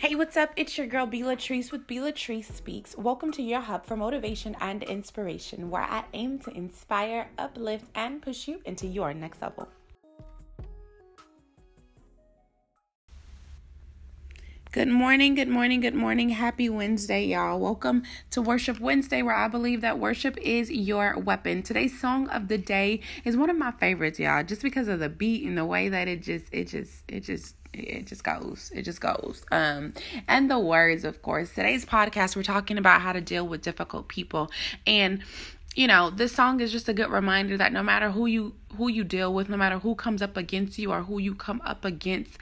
Hey, what's up? It's your girl Be Latrice with Be Latrice Speaks. Welcome to your hub for motivation and inspiration, where I aim to inspire, uplift, and push you into your next level. Good morning, good morning, good morning. Happy Wednesday, y'all. Welcome to Worship Wednesday, where I believe that worship is your weapon. Today's song of the day is one of my favorites, y'all, just because of the beat and the way that it just, it just, it just it just goes it just goes um and the words of course today's podcast we're talking about how to deal with difficult people and you know this song is just a good reminder that no matter who you who you deal with no matter who comes up against you or who you come up against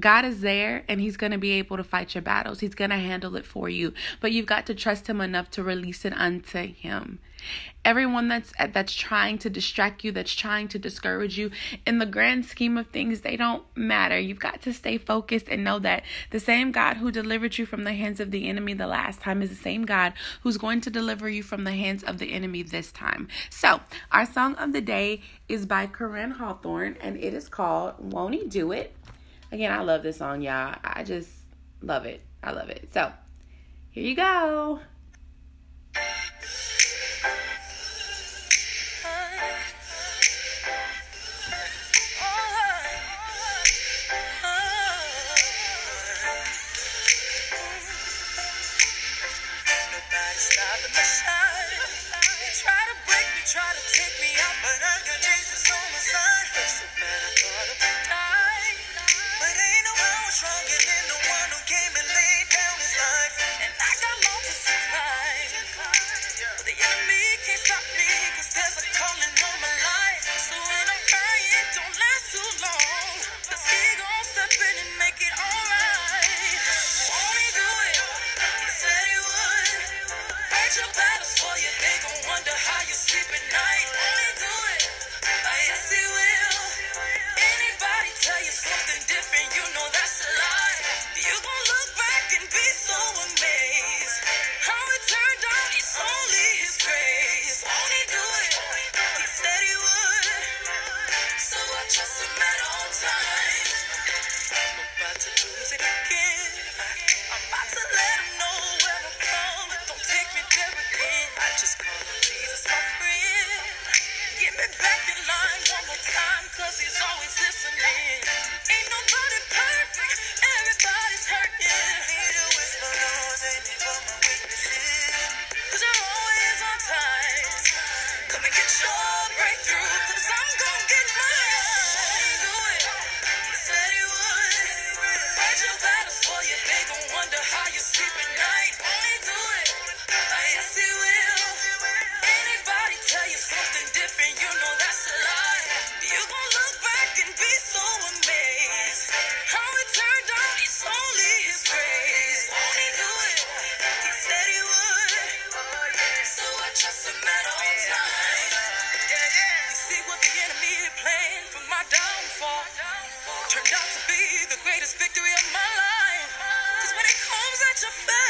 God is there and He's going to be able to fight your battles. He's going to handle it for you. But you've got to trust Him enough to release it unto Him. Everyone that's that's trying to distract you, that's trying to discourage you, in the grand scheme of things, they don't matter. You've got to stay focused and know that the same God who delivered you from the hands of the enemy the last time is the same God who's going to deliver you from the hands of the enemy this time. So, our song of the day is by Koryn Hawthorne and it is called Won't He Do It? Again, I love this song, y'all. I just love it. I love it. So, here you go. Back in line one more time, cause he's always listening. Ain't nobody perfect, everybody's hurting. To whisper those in me for my weaknesses. Cause you're always on time. Come and get your breakthrough, cause I'm gonna get mine. Do it. He said he would. Fight your battles for you, they gon' wonder how you sleep at night. He do Him at. You see what the enemy planned for my downfall turned out to be the greatest victory of my life. Cause when it comes at you fast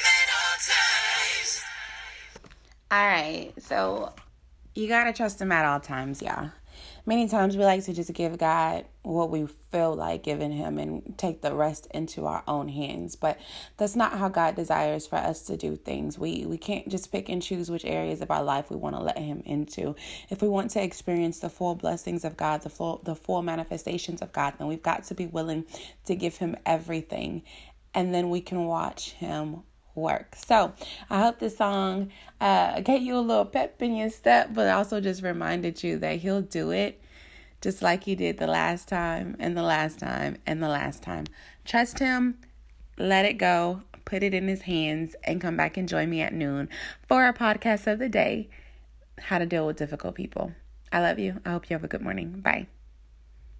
All right, so you gotta trust him at all times, yeah. Many times we like to just give God what we feel like giving Him and take the rest into our own hands. But that's not how God desires for us to do things. We we can't just pick and choose which areas of our life we want to let Him into. If we want to experience the full blessings of God, the full the full manifestations of God, then we've got to be willing to give Him everything, and then we can watch Him work. So I hope this song uh, gave you a little pep in your step, but also just reminded you that He'll do it just like He did the last time and the last time and the last time. Trust Him, let it go, put it in His hands, and come back and join me at noon for our podcast of the day How to Deal with Difficult People. I love you. I hope you have a good morning. Bye.